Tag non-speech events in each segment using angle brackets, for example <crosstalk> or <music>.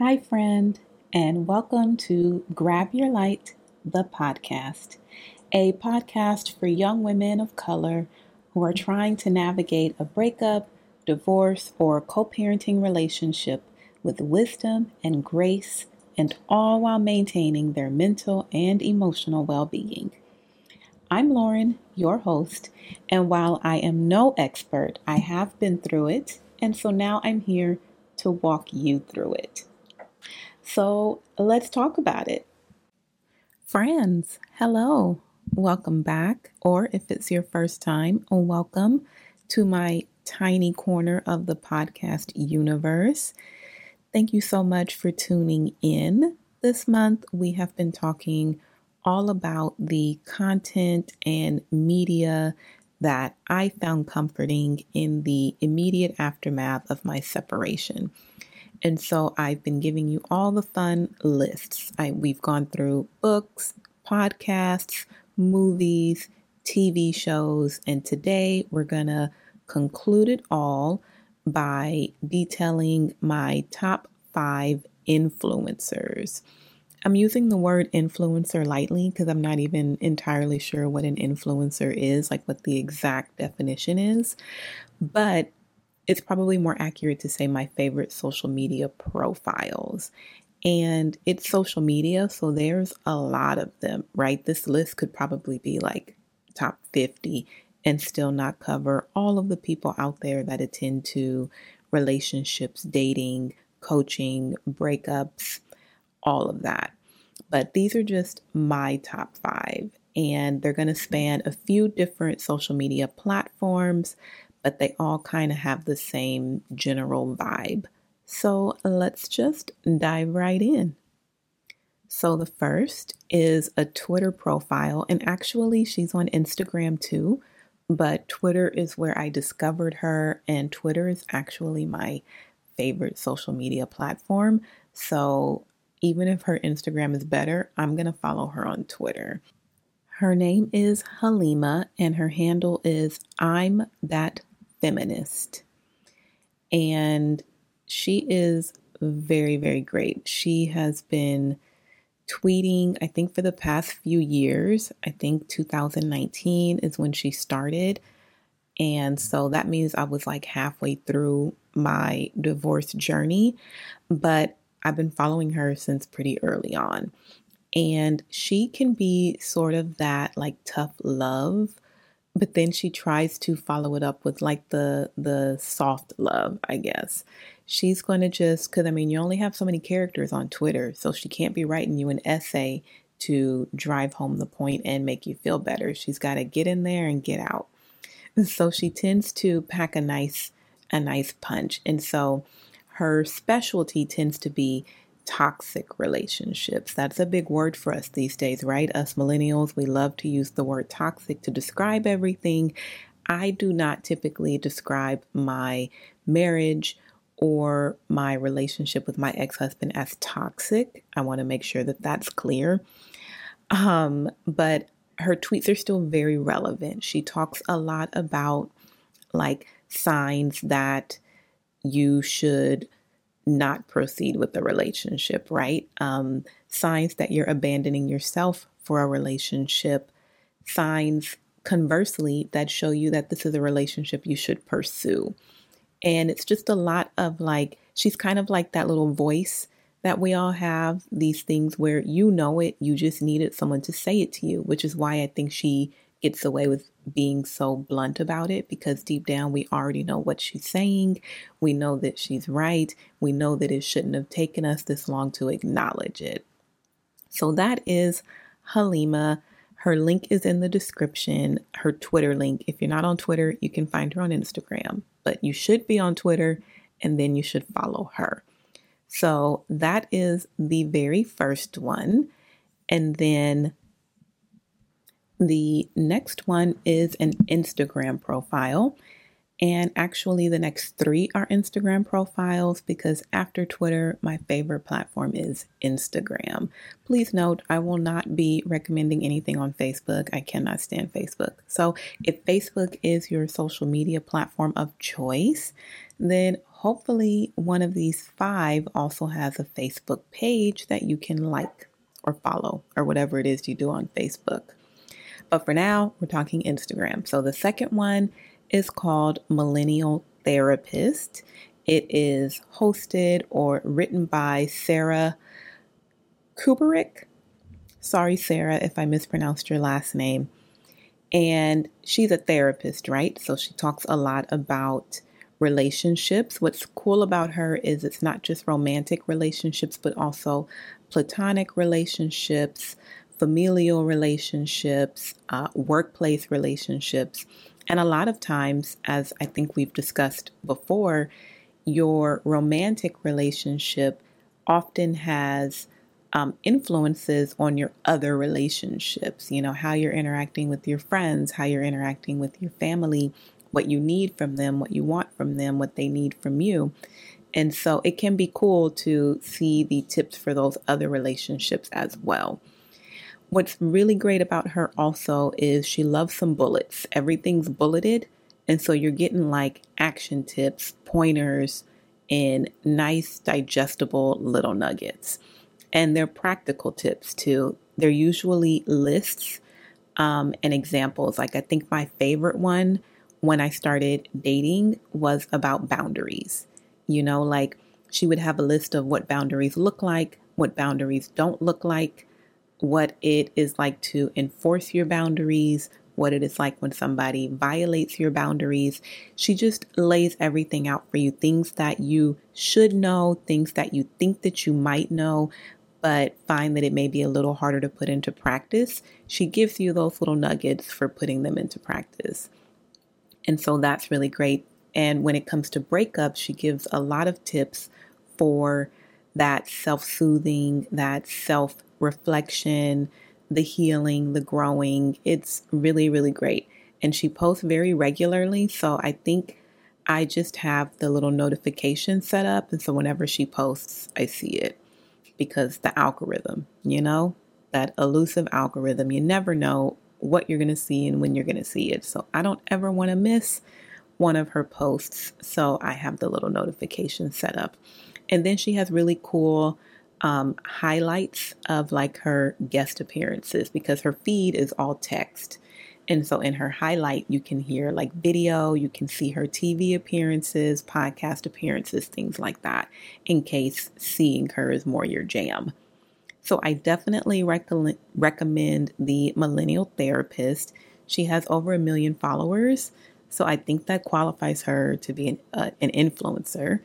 Hi, friend, and welcome to Grab Your Light, the podcast, a podcast for young women of color who are trying to navigate a breakup, divorce, or co parenting relationship with wisdom and grace, and all while maintaining their mental and emotional well being. I'm Lauren, your host, and while I am no expert, I have been through it, and so now I'm here to walk you through it. So let's talk about it. Friends, hello. Welcome back, or if it's your first time, welcome to my tiny corner of the podcast universe. Thank you so much for tuning in. This month, we have been talking all about the content and media that I found comforting in the immediate aftermath of my separation. And so I've been giving you all the fun lists. I, we've gone through books, podcasts, movies, TV shows, and today we're going to conclude it all by detailing my top five influencers. I'm using the word influencer lightly because I'm not even entirely sure what an influencer is, like what the exact definition is. But it's probably more accurate to say my favorite social media profiles. And it's social media, so there's a lot of them, right? This list could probably be like top 50 and still not cover all of the people out there that attend to relationships, dating, coaching, breakups, all of that. But these are just my top five, and they're going to span a few different social media platforms, but they all kind of have the same general vibe. So let's just dive right in. So the first is a Twitter profile, and actually, she's on Instagram too, but Twitter is where I discovered her, and Twitter is actually my favorite social media platform. So even if her Instagram is better, I'm going to follow her on Twitter. Her name is Halima, and her handle is I'm That feminist. And she is very, very great. She has been tweeting, I think, for the past few years. I think 2019 is when she started. And so that means I was like halfway through my divorce journey, but I've been following her since pretty early on. And she can be sort of that like tough love but then she tries to follow it up with like the the soft love i guess. She's going to just because i mean you only have so many characters on twitter so she can't be writing you an essay to drive home the point and make you feel better. She's got to get in there and get out. So she tends to pack a nice a nice punch. And so her specialty tends to be toxic relationships. That's a big word for us these days, right? Us millennials, we love to use the word toxic to describe everything. I do not typically describe my marriage or my relationship with my ex husband as toxic. I want to make sure that that's clear. Um, but her tweets are still very relevant. She talks a lot about like signs that you should not proceed with the relationship, right? Um, signs that you're abandoning yourself for a relationship, signs conversely that show you that this is a relationship you should pursue. And it's just a lot of like, she's kind of like that little voice that we all have, these things where you know it, you just needed someone to say it to you, which is why I think she gets away with being so blunt about it because deep down we already know what she's saying. We know that she's right. We know that it shouldn't have taken us this long to acknowledge it. So that is Halima. Her link is in the description, her Twitter link. If you're not on Twitter, you can find her on Instagram, but you should be on Twitter and then you should follow her. So that is the very first one. And then the next one is an Instagram profile. And actually, the next three are Instagram profiles because after Twitter, my favorite platform is Instagram. Please note, I will not be recommending anything on Facebook. I cannot stand Facebook. So, if Facebook is your social media platform of choice, then hopefully, one of these five also has a Facebook page that you can like or follow or whatever it is you do on Facebook. But for now, we're talking Instagram. So the second one is called Millennial Therapist. It is hosted or written by Sarah Kuburic. Sorry, Sarah, if I mispronounced your last name. And she's a therapist, right? So she talks a lot about relationships. What's cool about her is it's not just romantic relationships, but also platonic relationships, familial relationships, uh, workplace relationships. And a lot of times, as I think we've discussed before, your romantic relationship often has um, influences on your other relationships. You know, how you're interacting with your friends, how you're interacting with your family, what you need from them, what you want from them, what they need from you. And so it can be cool to see the tips for those other relationships as well. What's really great about her also is she loves some bullets. Everything's bulleted. And so you're getting like action tips, pointers, and nice, digestible little nuggets. And they're practical tips too. They're usually lists um, and examples. Like I think my favorite one when I started dating was about boundaries. You know, like she would have a list of what boundaries look like, what boundaries don't look like, what it is like to enforce your boundaries, what it is like when somebody violates your boundaries. She just lays everything out for you things that you should know, things that you think that you might know, but find that it may be a little harder to put into practice. She gives you those little nuggets for putting them into practice. And so that's really great. And when it comes to breakups, she gives a lot of tips for that self soothing, that self reflection, the healing, the growing. It's really, really great. And she posts very regularly. So I think I just have the little notification set up. And so whenever she posts, I see it because the algorithm, you know, that elusive algorithm, you never know what you're going to see and when you're going to see it. So I don't ever want to miss one of her posts. So I have the little notification set up. And then she has really cool um, highlights of like her guest appearances because her feed is all text. And so in her highlight, you can hear like video, you can see her TV appearances, podcast appearances, things like that, in case seeing her is more your jam. So I definitely rec- recommend the Millennial Therapist. She has over a million followers. So I think that qualifies her to be an, uh, an influencer.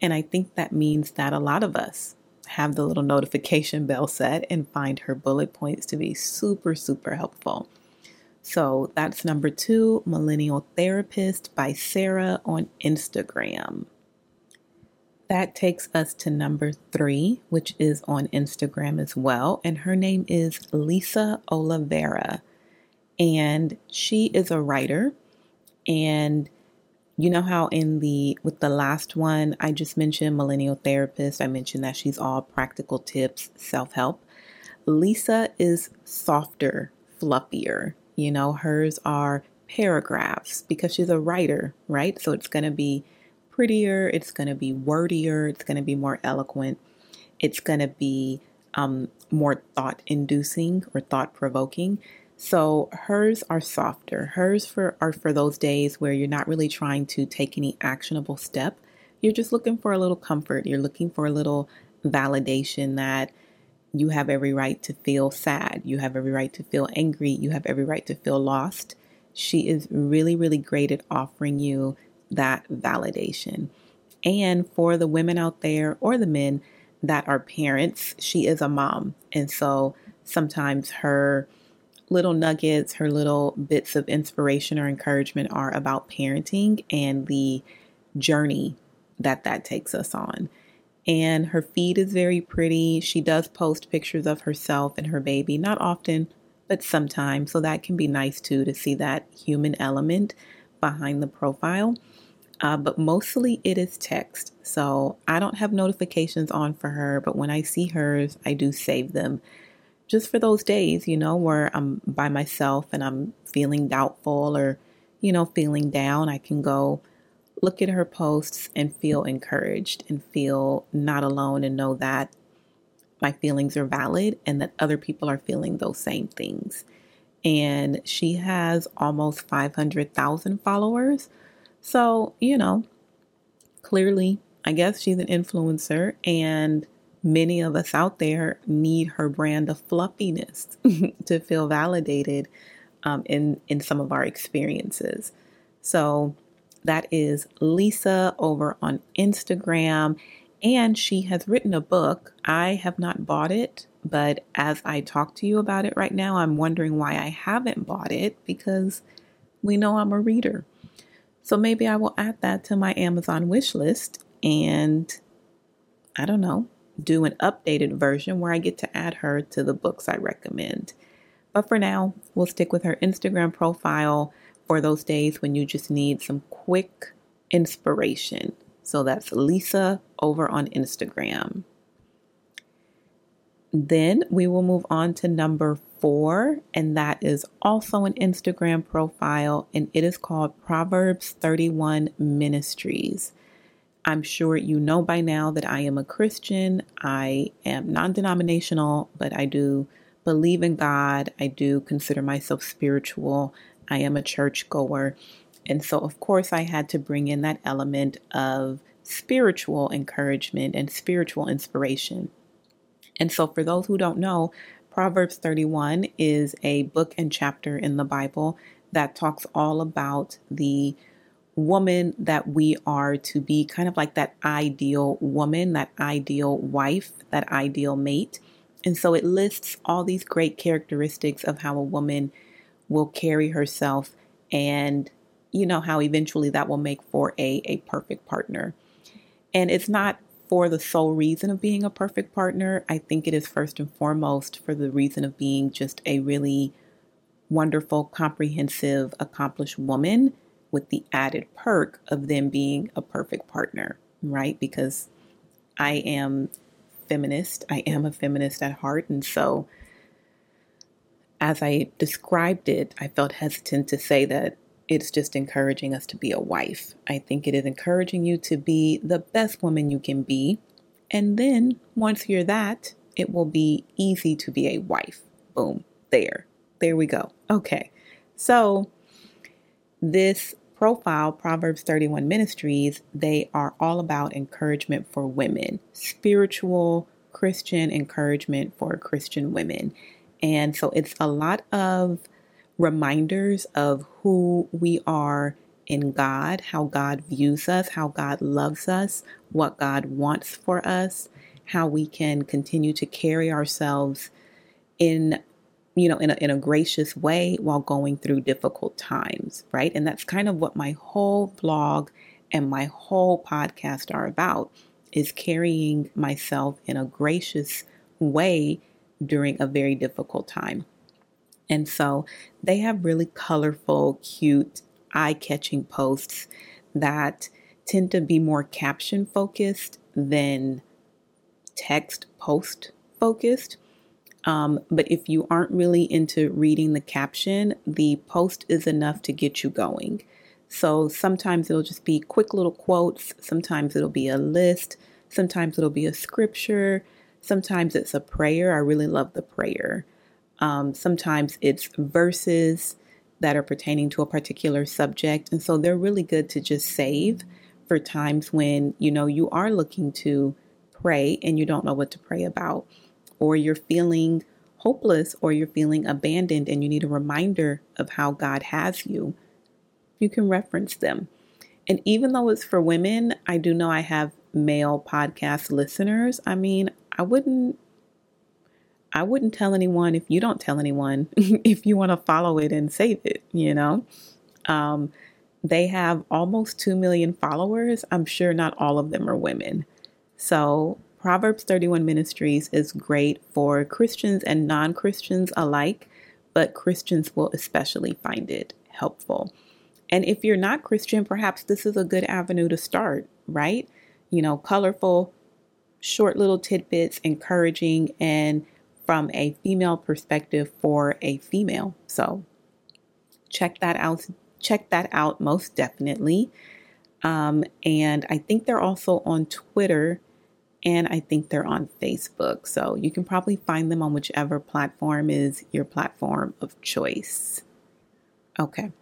And I think that means that a lot of us have the little notification bell set and find her bullet points to be super, super helpful. So that's number two, Millennial Therapist by Sarah on Instagram. That takes us to number three, which is on Instagram as well. And her name is Lisa Olivera. And she is a writer and you know how in the with the last one I just mentioned millennial therapist, I mentioned that she's all practical tips, self-help. Lisa is softer, fluffier. You know, hers are paragraphs because she's a writer, right? So it's going to be prettier, it's going to be wordier, it's going to be more eloquent, it's going to be um, more thought inducing or thought provoking. So hers are softer. Hers for are for those days where you're not really trying to take any actionable step. You're just looking for a little comfort. You're looking for a little validation that you have every right to feel sad. You have every right to feel angry. You have every right to feel lost. She is really, really great at offering you that validation. And for the women out there or the men that are parents, she is a mom. And so sometimes her little nuggets, her little bits of inspiration or encouragement are about parenting and the journey that that takes us on. And her feed is very pretty. She does post pictures of herself and her baby, not often, but sometimes. So that can be nice too to see that human element behind the profile. Uh, but mostly it is text. So I don't have notifications on for her, but when I see hers, I do save them just for those days, you know, where I'm by myself and I'm feeling doubtful or, you know, feeling down, I can go look at her posts and feel encouraged and feel not alone and know that my feelings are valid and that other people are feeling those same things. And she has almost 500,000 followers. So, you know, clearly, I guess she's an influencer, and many of us out there need her brand of fluffiness <laughs> to feel validated um, in, in some of our experiences. So, that is Lisa over on Instagram. And she has written a book. I have not bought it, but as I talk to you about it right now, I'm wondering why I haven't bought it because we know I'm a reader. So maybe I will add that to my Amazon wish list and I don't know, do an updated version where I get to add her to the books I recommend. But for now, we'll stick with her Instagram profile for those days when you just need some quick inspiration. So that's Lisa over on Instagram. Then we will move on to number four, and that is also an Instagram profile, and it is called Proverbs 31 Ministries. I'm sure you know by now that I am a Christian. I am non denominational, but I do believe in God. I do consider myself spiritual. I am a church goer. And so, of course, I had to bring in that element of spiritual encouragement and spiritual inspiration. And so, for those who don't know, Proverbs 31 is a book and chapter in the Bible that talks all about the woman that we are to be kind of like that ideal woman, that ideal wife, that ideal mate. And so it lists all these great characteristics of how a woman will carry herself and you know how eventually that will make for a, a perfect partner. And it's not for the sole reason of being a perfect partner. I think it is first and foremost for the reason of being just a really wonderful, comprehensive, accomplished woman with the added perk of them being a perfect partner, right? Because I am feminist. I am a feminist at heart. And so as I described it, I felt hesitant to say that it's just encouraging us to be a wife. I think it is encouraging you to be the best woman you can be. And then once you're that, it will be easy to be a wife. Boom, there. There we go. Okay. So, this profile, Proverbs 31 Ministries, they are all about encouragement for women, spiritual Christian encouragement for Christian women. And so it's a lot of reminders of who we are in God, how God views us, how God loves us, what God wants for us, how we can continue to carry ourselves in you know in a, in a gracious way while going through difficult times right and that's kind of what my whole blog and my whole podcast are about is carrying myself in a gracious way during a very difficult time. And so they have really colorful, cute, eye catching posts that tend to be more caption focused than text post focused. Um, but if you aren't really into reading the caption, the post is enough to get you going. So sometimes it'll just be quick little quotes, sometimes it'll be a list, sometimes it'll be a scripture, Sometimes it's a prayer. I really love the prayer. Um, sometimes it's verses that are pertaining to a particular subject. And so they're really good to just save for times when, you know, you are looking to pray and you don't know what to pray about, or you're feeling hopeless or you're feeling abandoned and you need a reminder of how God has you. You can reference them. And even though it's for women, I do know I have male podcast listeners. I mean, I wouldn't I wouldn't tell anyone if you don't tell anyone <laughs> if you want to follow it and save it, you know. Um, they have almost 2 million followers. I'm sure not all of them are women. So, Proverbs 31 Ministries is great for Christians and non Christians alike, but Christians will especially find it helpful. And if you're not Christian, perhaps this is a good avenue to start, right? You know, colorful, short little tidbits, encouraging, and from a female perspective for a female. So check that out. Check that out most definitely. Um, and I think they're also on Twitter and I think they're on Facebook. So you can probably find them on whichever platform is your platform of choice. Okay.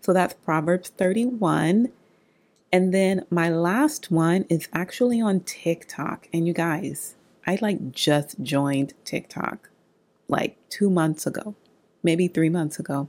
So that's Proverbs 31. And then my last one is actually on TikTok. And you guys, I like just joined TikTok like two months ago, maybe three months ago.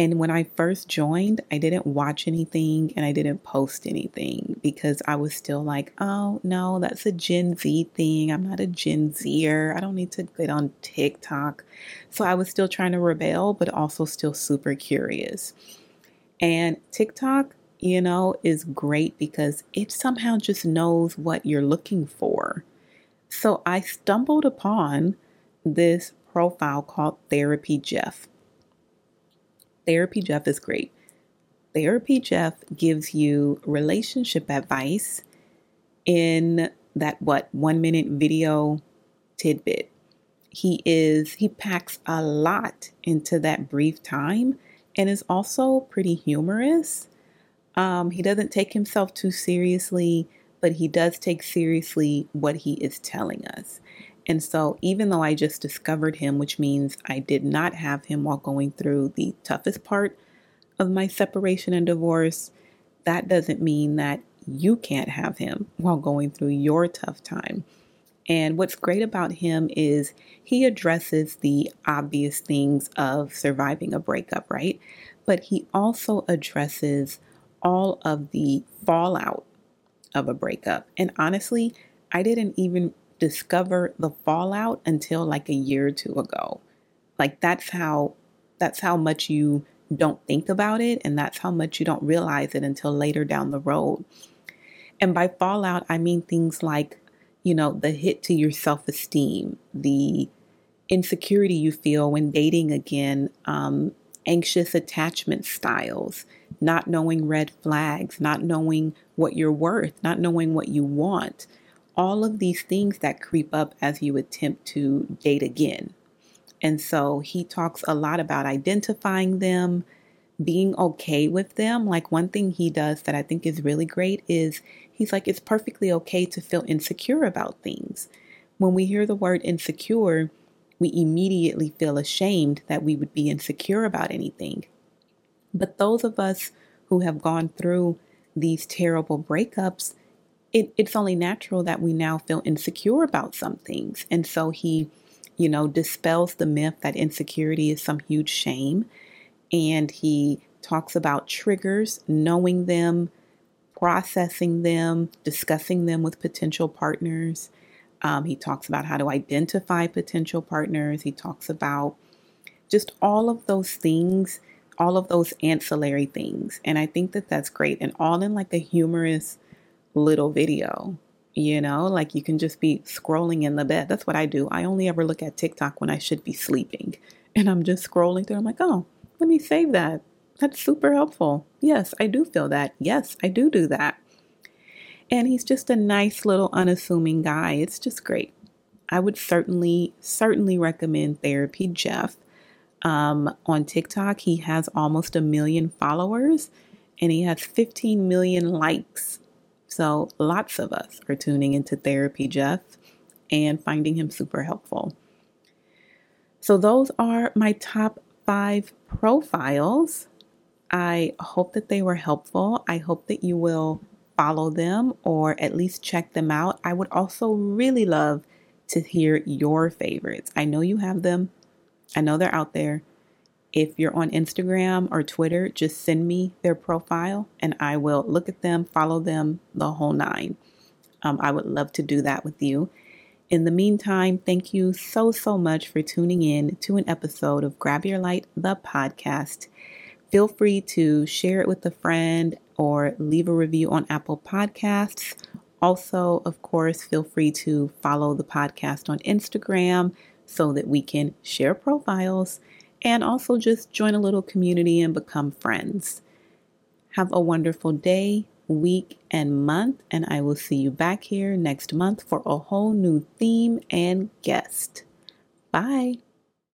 And when I first joined, I didn't watch anything and I didn't post anything because I was still like, oh, no, that's a Gen Z thing. I'm not a Gen Zer. I don't need to get on TikTok. So I was still trying to rebel, but also still super curious. And TikTok, you know, is great because it somehow just knows what you're looking for. So I stumbled upon this profile called Therapy Jeff. Therapy Jeff is great. Therapy Jeff gives you relationship advice in that what one minute video tidbit. He is he packs a lot into that brief time and is also pretty humorous. Um, he doesn't take himself too seriously, but he does take seriously what he is telling us. And so, even though I just discovered him, which means I did not have him while going through the toughest part of my separation and divorce, that doesn't mean that you can't have him while going through your tough time. And what's great about him is he addresses the obvious things of surviving a breakup, right? But he also addresses all of the fallout of a breakup. And honestly, I didn't even discover the fallout until like a year or two ago. Like that's how that's how much you don't think about it and that's how much you don't realize it until later down the road. And by fallout, I mean things like, you know, the hit to your self-esteem, the insecurity you feel when dating again, um, anxious attachment styles, not knowing red flags, not knowing what you're worth, not knowing what you want, all of these things that creep up as you attempt to date again. And so he talks a lot about identifying them, being okay with them. Like one thing he does that I think is really great is he's like, it's perfectly okay to feel insecure about things. When we hear the word insecure, we immediately feel ashamed that we would be insecure about anything. But those of us who have gone through these terrible breakups, it, it's only natural that we now feel insecure about some things. And so he, you know, dispels the myth that insecurity is some huge shame. And he talks about triggers, knowing them, processing them, discussing them with potential partners. Um, he talks about how to identify potential partners. He talks about just all of those things, all of those ancillary things. And I think that that's great and all in like a humorous, little video. You know, like you can just be scrolling in the bed. That's what I do. I only ever look at TikTok when I should be sleeping. And I'm just scrolling through. I'm like, oh, let me save that. That's super helpful. Yes, I do feel that. Yes, I do do that. And he's just a nice little unassuming guy. It's just great. I would certainly, certainly recommend Therapy Jeff. Um, on TikTok, he has almost a million followers and he has 15 million likes so lots of us are tuning into Therapy Jeff and finding him super helpful. So those are my top five profiles. I hope that they were helpful. I hope that you will follow them or at least check them out. I would also really love to hear your favorites. I know you have them, I know they're out there. If you're on Instagram or Twitter, just send me their profile and I will look at them, follow them, the whole nine. Um, I would love to do that with you. In the meantime, thank you so, so much for tuning in to an episode of Grab Your Light, the podcast. Feel free to share it with a friend or leave a review on Apple Podcasts. Also, of course, feel free to follow the podcast on Instagram so that we can share profiles and also just join a little community and become friends. Have a wonderful day, week, and month, and I will see you back here next month for a whole new theme and guest. Bye.